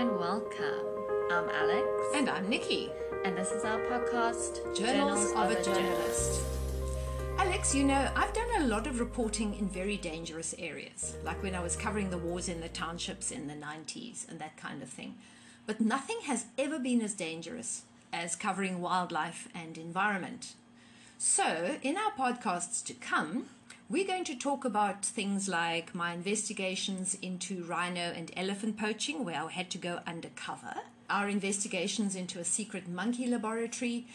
and welcome. I'm Alex, And I'm Nikki, and this is our podcast, Journals, of, a Journalist. Alex, you know, I've done a lot of reporting in very dangerous areas, like when I was covering the wars in the townships in the 90s and that kind of thing. But nothing has ever been as dangerous as covering wildlife and environment. So, in our podcasts to come, we're going to talk about things like my investigations into rhino and elephant poaching, where I had to go undercover, our investigations into a secret monkey laboratory,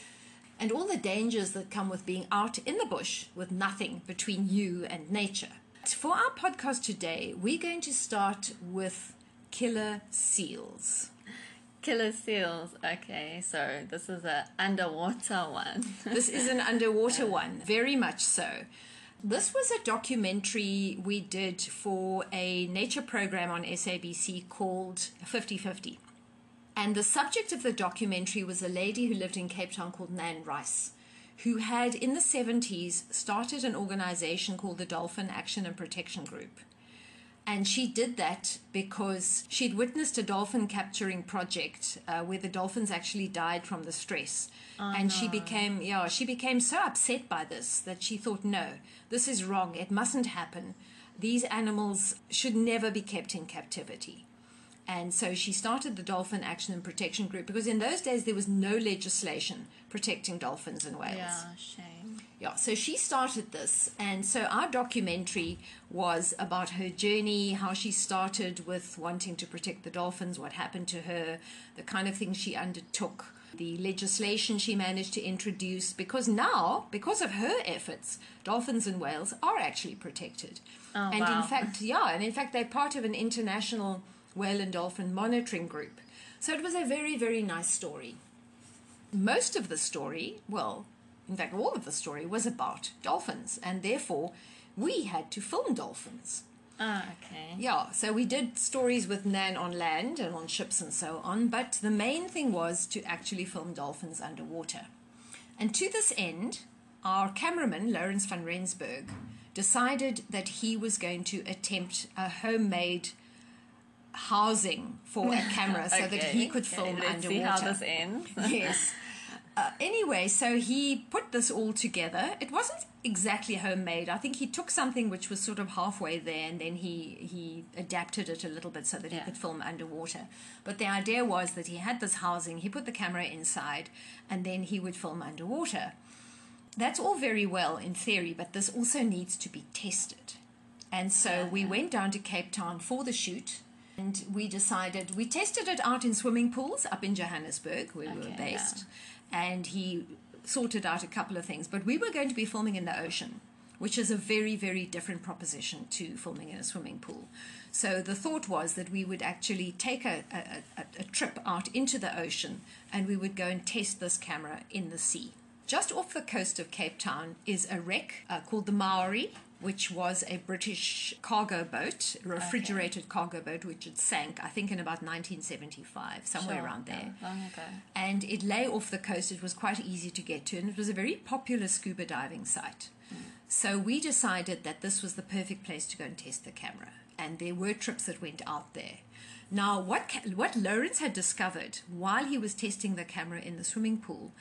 and all the dangers that come with being out in the bush with nothing between you and nature. For our podcast today, we're going to start with killer seals. Killer seals. Okay, so this is an underwater one. This is an underwater one, very much so. This was a documentary we did for a nature program on SABC called 50 50. And the subject of the documentary was a lady who lived in Cape Town called Nan Rice, who had in the 70s started an organization called the Dolphin Action and Protection Group. And she did that because she'd witnessed a dolphin capturing project uh, where the dolphins actually died from the stress. and she became, yeah, she became so upset by this that she thought, no, this is wrong. It mustn't happen. These animals should never be kept in captivity. And so she started the Dolphin Action and Protection Group because in those days there was no legislation protecting dolphins and whales. yeah, shame. Yeah, so she started this, and so our documentary was about her journey, how she started with wanting to protect the dolphins, what happened to her, the kind of things she undertook, the legislation she managed to introduce, because now, because of her efforts, dolphins and whales are actually protected. Oh, and wow. in fact, yeah, and in fact, they're part of an international whale and dolphin monitoring group. So it was a very, very nice story most of the story, well, in fact, all of the story was about dolphins, and therefore we had to film dolphins. Ah, okay. Yeah, so we did stories with Nan on land and on ships and so on, but the main thing was to actually film dolphins underwater. And to this end, our cameraman, Lawrence van Rensburg, decided that he was going to attempt a homemade housing for a camera so that he could film Okay, let's underwater see how this ends. yes. Uh, anyway, so he put this all together. It wasn't exactly homemade. I think he took something which was sort of halfway there, and then he he adapted it a little bit so that he could film underwater. But the idea was that he had this housing. He put the camera inside, and then he would film underwater. That's all very well in theory, but this also needs to be tested. And so we went down to Cape Town for the shoot. And we decided, we tested it out in swimming pools up in Johannesburg, where we were Okay, based. And he sorted out a couple of things. But we were going to be filming in the ocean, which is a very, very different proposition to filming in a swimming pool. So the thought was that we would actually take a, a, a, a trip out into the ocean and we would go and test this camera in the sea. Just off the coast of Cape Town is a wreck uh, called the Maori, which was a British cargo boat, a refrigerated cargo boat, which had sank, I think, in about 1975, somewhere Sure, around there. yeah, oh, long ago. And it lay off the coast. It was quite easy to get to, and it was a very popular scuba diving site. Hmm. So we decided that this was the perfect place to go and test the camera. And there were trips that went out there. Now, what, what Lawrence had discovered while he was testing the camera in the swimming pool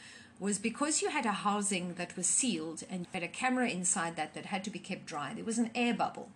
was because you had a housing that was sealed and you had a camera inside that that had to be kept dry, there was an air bubble,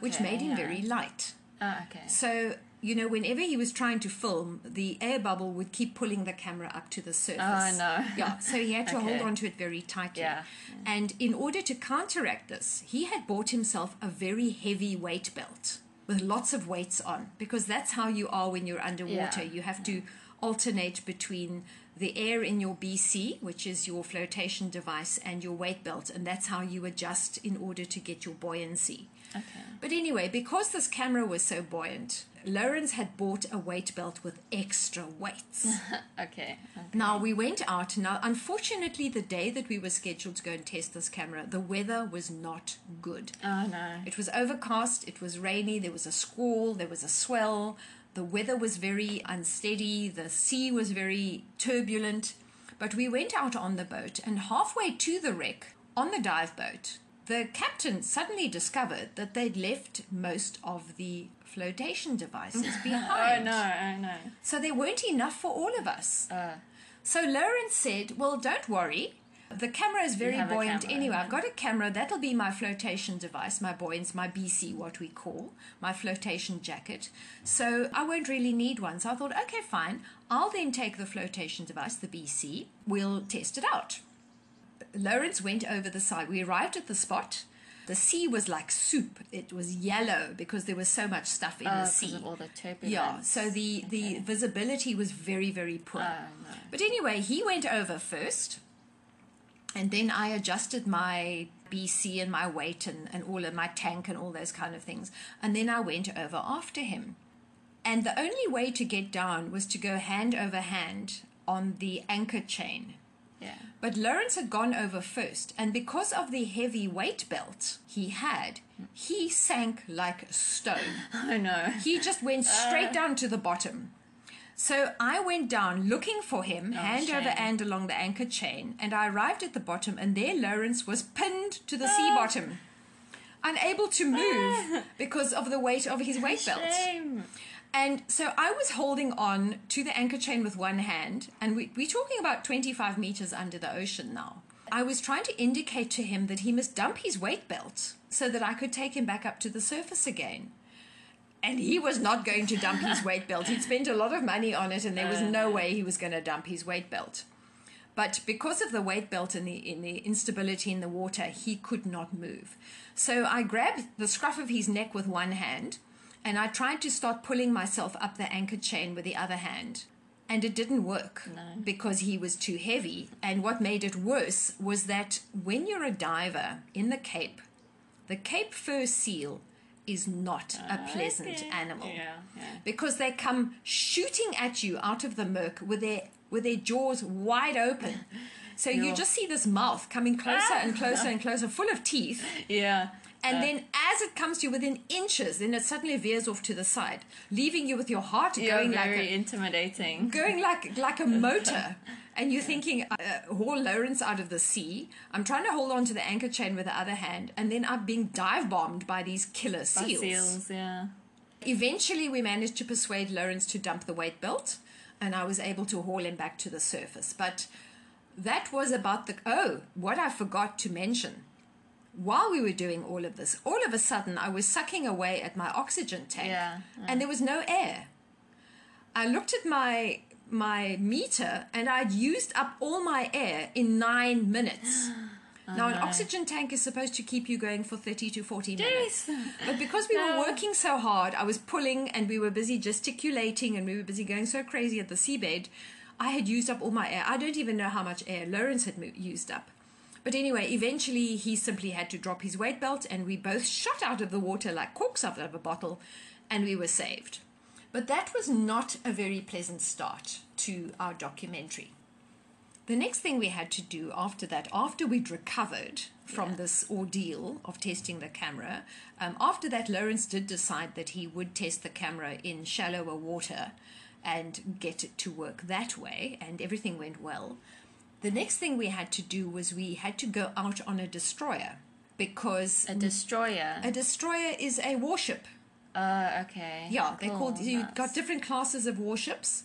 which made him yeah. very light. Ah, okay. So, you know, whenever he was trying to film, the air bubble would keep pulling the camera up to the surface. Oh, no. Yeah, so he had to Okay. hold on to it very tightly. Yeah. And in order to counteract this, he had bought himself a very heavy weight belt with lots of weights on because that's how you are when you're underwater. Yeah. You have to alternate between the air in your BC, which is your flotation device, and your weight belt, and that's how you adjust in order to get your buoyancy. Okay. But anyway, because this camera was so buoyant, Lawrence had bought a weight belt with extra weights. Okay. okay. now we went out. Now, unfortunately, the day that we were scheduled to go and test this camera, the weather was not good. Oh no. It was overcast, it was rainy, there was a squall, there was a swell, the weather was very unsteady, the sea was very turbulent. But we went out on the boat, and halfway to the wreck, on the dive boat, the captain suddenly discovered that they'd left most of the flotation devices behind. Oh no, oh no. So there weren't enough for all of us. Uh, So Lawrence said, Well, don't worry. The camera is very buoyant camera, anyway. yeah. I've got a camera. That'll be my flotation device, my buoyance, my BC, what we call, my flotation jacket. So I won't really need one. So I thought, okay, fine. I'll then take the flotation device, the BC. We'll test it out. Lawrence went over the side. We arrived at the spot. The sea was like soup. It was yellow because there was so much stuff in oh, the sea. all the turbulence. Yeah, so the, the visibility was very, very poor. Oh, no. But anyway, he went over first, and then I adjusted my BC and my weight and, and all of my tank and all those kind of things. And then I went over after him. And the only way to get down was to go hand over hand on the anchor chain. Yeah. But Lawrence had gone over first, and because of the heavy weight belt he had, he sank like a stone. Oh no. He just went straight Uh. down to the bottom. So I went down looking for him, hand over Oh, hand along the anchor chain, and I arrived at the bottom, and there Lawrence was pinned to the sea Ah. bottom, unable to move because of the weight of his weight belt. Shame. And so I was holding on to the anchor chain with one hand, and we, we're talking about 25 meters under the ocean now. I was trying to indicate to him that he must dump his weight belt so that I could take him back up to the surface again. And he was not going to dump his weight belt. He'd spent a lot of money on it, and there was no uh. way he was going to dump his weight belt. But because of the weight belt and the, in the instability in the water, he could not move. So I grabbed the scruff of his neck with one hand, and I tried to start pulling myself up the anchor chain with the other hand. And it didn't work because he was too heavy. And what made it worse was that when you're a diver in the Cape, the Cape fur seal is not a ah, pleasant Okay. animal Yeah, yeah. because they come shooting at you out of the murk with their with their jaws wide open. So you just see this mouth coming closer ah. and closer and closer, full of teeth. Yeah. And Uh, then as it comes to you within inches, then it suddenly veers off to the side, leaving you with your heart going like very a, intimidating. going like like a motor. And you're thinking, uh, haul Lawrence out of the sea. I'm trying to hold on to the anchor chain with the other hand, and then I'm being dive bombed by these killer By seals. seals, yeah. Eventually, we managed to persuade Lawrence to dump the weight belt, and I was able to haul him back to the surface. But that was about the. Oh, what I forgot to mention. While we were doing all of this, all of a sudden I was sucking away at my oxygen tank, Yeah, and there was no air. I looked at my my meter, and I'd used up all my air in nine minutes. Oh, now, an no. oxygen tank is supposed to keep you going for 30 to 40 minutes. But because we were working so hard, I was pulling and we were busy gesticulating and we were busy going so crazy at the seabed, I had used up all my air. I don't even know how much air Lawrence had used up. But anyway, eventually he simply had to drop his weight belt and we both shot out of the water like corks out of a bottle and we were saved. But that was not a very pleasant start to our documentary. The next thing we had to do after that, after we'd recovered from Yeah. this ordeal of testing the camera, um, after that, Lawrence did decide that he would test the camera in shallower water and get it to work that way, and everything went well. The next thing we had to do was we had to go out on a destroyer because A destroyer. a destroyer is a warship. Uh, okay. Yeah, they called you've nice. got different classes of warships.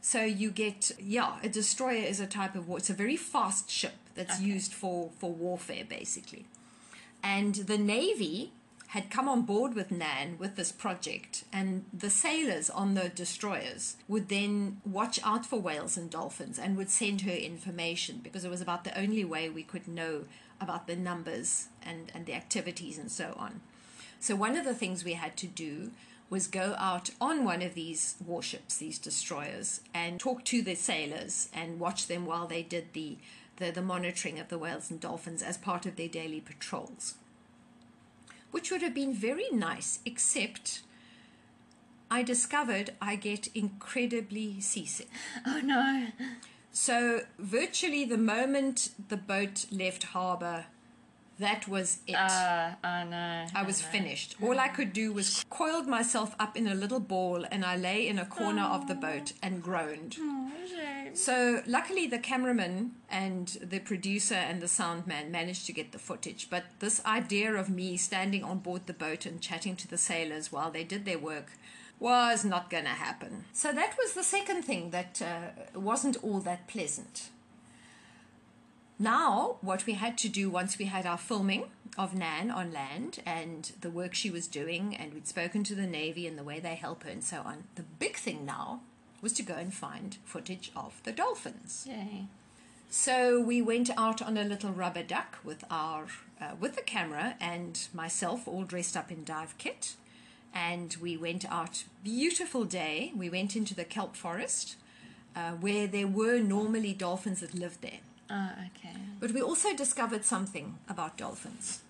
So you get yeah, a destroyer is a type of war. It's a very fast ship that's Okay. used for for warfare basically. And the navy had come on board with Nan with this project, and the sailors on the destroyers would then watch out for whales and dolphins and would send her information because it was about the only way we could know about the numbers and, and the activities and so on. So one of the things we had to do was go out on one of these warships, these destroyers, and talk to the sailors and watch them while they did the, the, the monitoring of the whales and dolphins as part of their daily patrols. Which would have been very nice, except I discovered I get incredibly seasick. Oh no. So, virtually the moment the boat left harbour, that was it. Uh, oh no. I was oh, no. finished. All I could do was coiled myself up in a little ball and I lay in a corner of the boat and groaned. Oh. So luckily, the cameraman and the producer and the sound man managed to get the footage. But this idea of me standing on board the boat and chatting to the sailors while they did their work was not going to happen. So that was the second thing that uh, wasn't all that pleasant. Now, what we had to do once we had our filming of Nan on land and the work she was doing, and we'd spoken to the Navy and the way they help her and so on, the big thing now was to go and find footage of the dolphins. Yay. So we went out on a little rubber duck with our uh, with the camera and myself all dressed up in dive kit, and we went out. Beautiful day. We went into the kelp forest, uh, where there were normally dolphins that lived there. Oh, okay. But we also discovered something about dolphins.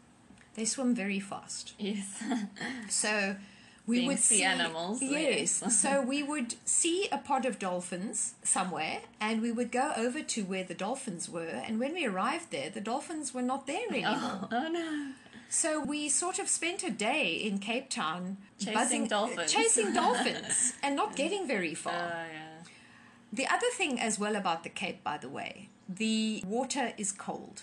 They swim very fast. Yes. So we would see animals, Yes. yes. so we would see a pod of dolphins somewhere, and we would go over to where the dolphins were. And when we arrived there, the dolphins were not there oh, anymore. oh, oh no. So we sort of spent a day in Cape Town Chasing uh, dolphins. chasing dolphins, and not getting very Oh, far. yeah. The other thing as well about the Cape, by the way, the water is cold.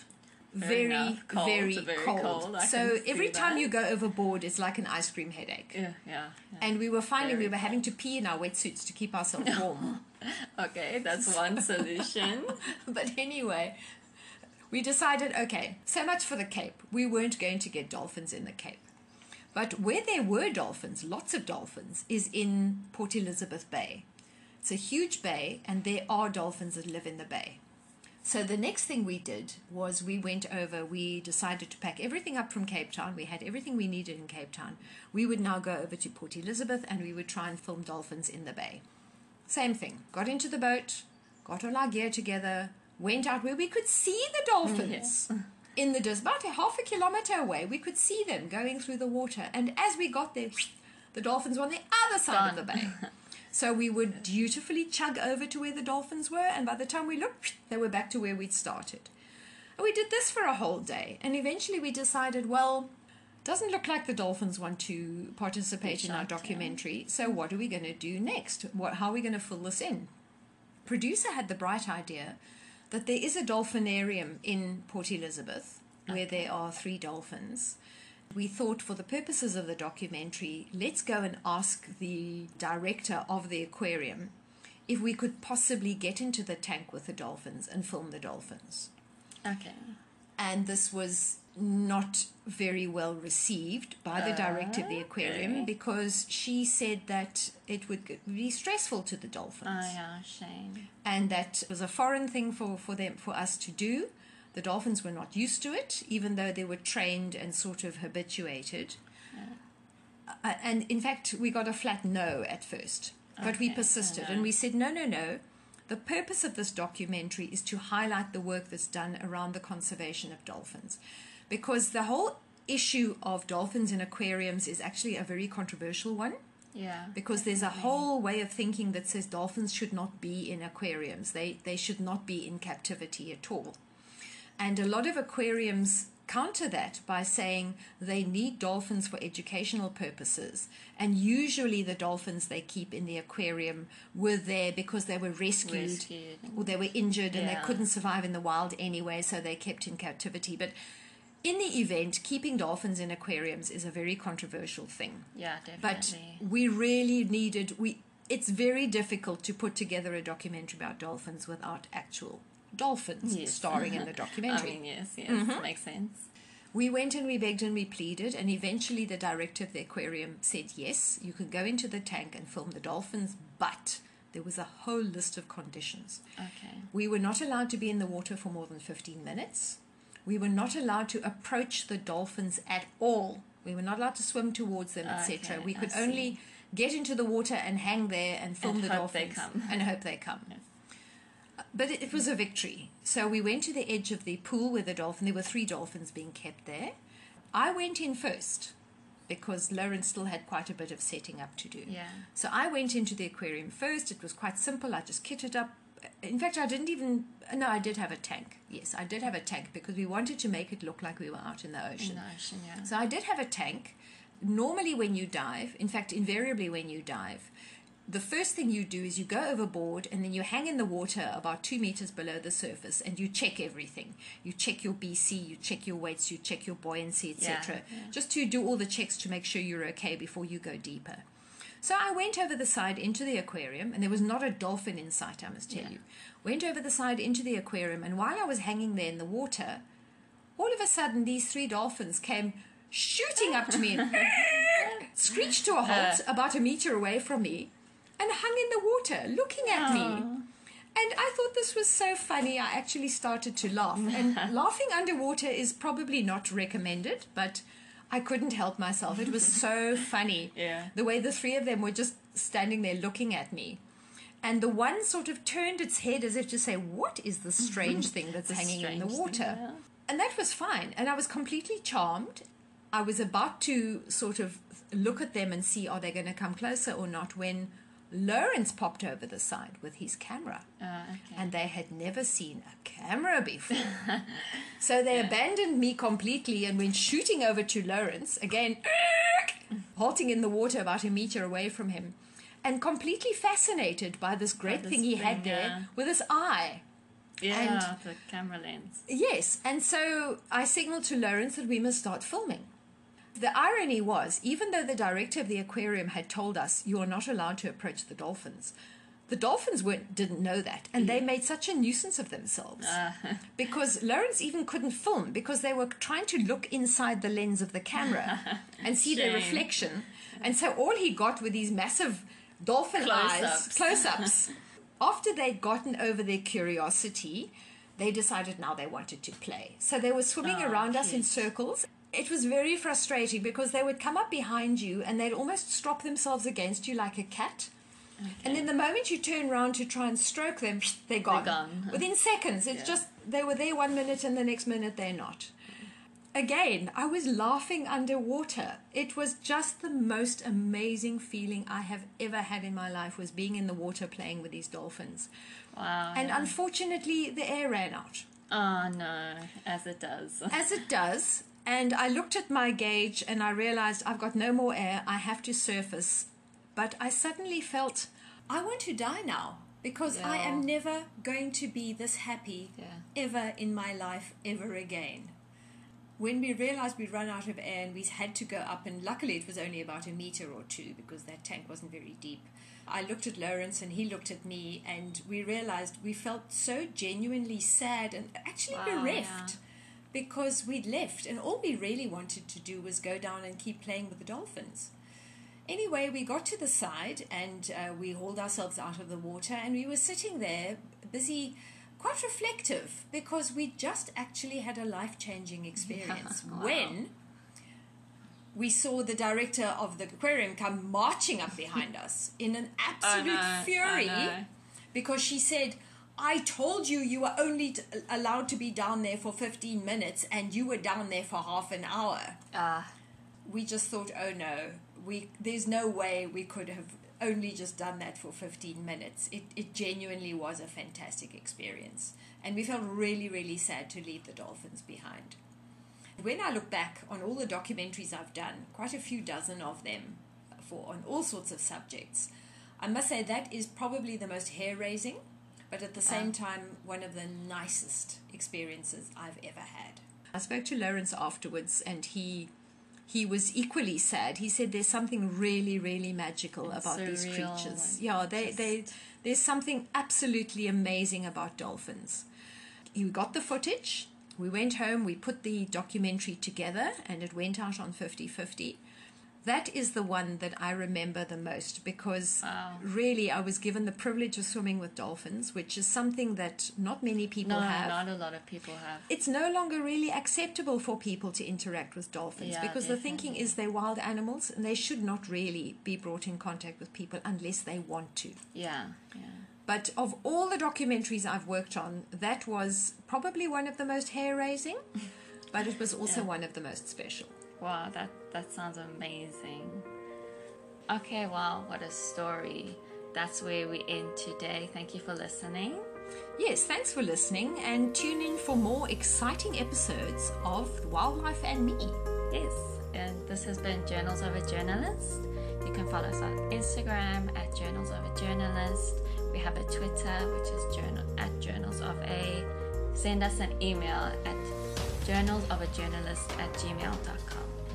Very, enough. Cold, very, very cold. cold. So every time that. you go overboard, it's like an ice cream headache. Yeah, yeah. yeah. And we were finding Very we were having to pee in our wetsuits to keep ourselves warm. Okay, that's one solution. but anyway, we decided okay, so much for the Cape. We weren't going to get dolphins in the Cape. But where there were dolphins, lots of dolphins, is in Port Elizabeth Bay. It's a huge bay, and there are dolphins that live in the bay. So the next thing we did was we went over, we decided to pack everything up from Cape Town. We had everything we needed in Cape Town. We would now go over to Port Elizabeth and we would try and film dolphins in the bay. Same thing. Got into the boat, got all our gear together, went out where we could see the dolphins. In the about a half a kilometer away, we could see them going through the water. And as we got there, the dolphins were on the other side of the bay. So we would dutifully chug over to where the dolphins were, and by the time we looked, they were back to where we'd started. And we did this for a whole day, and eventually we decided, well, doesn't look like the dolphins want to participate in our documentary. So what are we going to do next? What, how are we going to fill this in? Producer had the bright idea that there is a dolphinarium in Port Elizabeth where there are three dolphins. We thought, for the purposes of the documentary, let's go and ask the director of the aquarium if we could possibly get into the tank with the dolphins and film the dolphins Okay. and this was not very well received by the director of the aquarium Okay. because she said that it would be stressful to the dolphins Oh, yeah, shame. and that it was a foreign thing for, for them for us to do the dolphins were not used to it even though they were trained and sort of habituated. Uh, and in fact we got a flat no at first but we persisted and we said no no no. The purpose of this documentary is to highlight the work that's done around the conservation of dolphins. Because the whole issue of dolphins in aquariums is actually a very controversial one. Yeah. because there's a whole way of thinking that says dolphins should not be in aquariums. They they should not be in captivity at all. And a lot of aquariums counter that by saying they need dolphins for educational purposes. And usually the dolphins they keep in the aquarium were there because they were rescued, Rescued. or they were injured and they couldn't survive in the wild anyway, so they kept in captivity. But in the event, keeping dolphins in aquariums is a very controversial thing Yeah, definitely. but we really needed we it's very difficult to put together a documentary about dolphins without actual dolphins Yes. starring in the I documentary mean, yes, yes, Mm-hmm. makes sense. we went and we begged and we pleaded and eventually the director of the aquarium said yes you can go into the tank and film the dolphins but there was a whole list of conditions Okay. we were not allowed to be in the water for more than 15 minutes. We were not allowed to approach the dolphins at all. We were not allowed to swim towards them, etc. Okay, We could only get into the water and hang there and film And the hope they dolphins come. and hope they come. But it, it was a victory. So we went to the edge of the pool where the dolphin, there were three dolphins being kept there. I went in first because Lawrence still had quite a bit of setting up to do. Yeah. So I went into the aquarium first. It was quite simple. I just kitted up. In fact, I didn't even. No, I did have a tank. Yes, I did have a tank because we wanted to make it look like we were out in the ocean. In the ocean, yeah. So I did have a tank. Normally, when you dive, in fact, invariably when you dive, the first thing you do is you go overboard and then you hang in the water about two meters below the surface and you check everything. You check your BC, you check your weights, you check your buoyancy, etc. Yeah, yeah. Just to do all the checks to make sure you're okay before you go deeper. So I went over the side into the aquarium, and there was not a dolphin in sight, I must tell Yeah. you. Went over the side into the aquarium, and while I was hanging there in the water, all of a sudden these three dolphins came shooting up to me and screeched to a halt uh. about a meter away from me and hung in the water looking at me. Ah. And I thought this was so funny, I actually started to laugh. And laughing underwater is probably not recommended, but I couldn't help myself. It was so funny. Yeah. The way the three of them were just standing there looking at me. And the one sort of turned its head as if to say, What is the strange thing that's hanging in the water? thing, yeah. And that was fine. And I was completely charmed. I was about to sort of look at them and see are they going to come closer or not when Lawrence popped over the side with his camera. Uh, okay. And they had never seen a camera before. so they abandoned me completely and went shooting over to Lawrence, again, halting in the water about a meter away from him, and completely fascinated by this great this thing he had there yeah. with his eye. yeah, the camera lens. Yes, and so I signaled to Lawrence that we must start filming. The irony was, even though the director of the aquarium had told us you are not allowed to approach the dolphins, the dolphins weren't, didn't know that, and they mm. made such a nuisance of themselves ah. because Lawrence even couldn't film because they were trying to look inside the lens of the camera and see their Shame. reflection, and so all he got were these massive dolphin eyes, Close-ups. close-ups. After they'd gotten over their curiosity, they decided now they wanted to play. So they were swimming Oh, around us in circles. It was very frustrating because they would come up behind you and they'd almost strop themselves against you like a cat. And then the moment you turn around to try and stroke them, they're gone. gone. Within seconds. It's Yeah. just they were there one minute and the next minute they're not. Again, I was laughing underwater. It was just the most amazing feeling I have ever had in my life was being in the water playing with these dolphins. Wow. And yeah. unfortunately, the air ran out. oh no, as it does. As it does. And I looked at my gauge and I realized I've got no more air. I have to surface. But I suddenly felt I want to die now because I am never going to be this happy Yeah. ever in my life ever again. When we realized we'd run out of air and we had to go up, and luckily it was only about a meter or two because that tank wasn't very deep. I looked at Lawrence and he looked at me, and we realized we felt so genuinely sad and actually Wow, bereft yeah. Because we'd left, and all we really wanted to do was go down and keep playing with the dolphins. Anyway, we got to the side and uh, we hauled ourselves out of the water, and we were sitting there busy, quite reflective, because we just actually had a life changing experience Wow. when we saw the director of the aquarium come marching up behind us in an absolute Oh, no, I fury because she said, I told you you were only t- allowed to be down there for 15 minutes and you were down there for half an hour. Ah, We just thought, oh no, we there's no way we could have only just done that for 15 minutes. It, it genuinely was a fantastic experience. And we felt really, really sad to leave the dolphins behind. When I look back on all the documentaries I've done, quite a few dozen of them for on all sorts of subjects, I must say that is probably the most hair raising, but at the ah. same time, one of the nicest experiences I've ever had. I spoke to Lawrence afterwards, and he he was equally sad. He said there's something really, really magical And about these creatures. Yeah, they, they there's something absolutely amazing about dolphins. You got the footage. We went home, we put the documentary together, and it went out on 50 50. That is the one that I remember the most because Wow. really I was given the privilege of swimming with dolphins, which is something that not many people no, have. not a lot of people have. It's no longer really acceptable for people to interact with dolphins Yeah, because the thinking is they're wild animals and they should not really be brought in contact with people unless they want to. Yeah, yeah. But of all the documentaries I've worked on, that was probably one of the most hair raising, but it was also Yeah. one of the most special. Wow, that that sounds amazing. Okay, wow, what a story. That's where we end today. Thank you for listening. Yes, thanks for listening and tune in for more exciting episodes of Wildlife and Me. Yes, and this has been Journals of a Journalist. You can follow us on Instagram at Journals of a Journalist. We have a Twitter, which is journal at Journals of a. Send us an email at journalsofajournalist at gmail.com.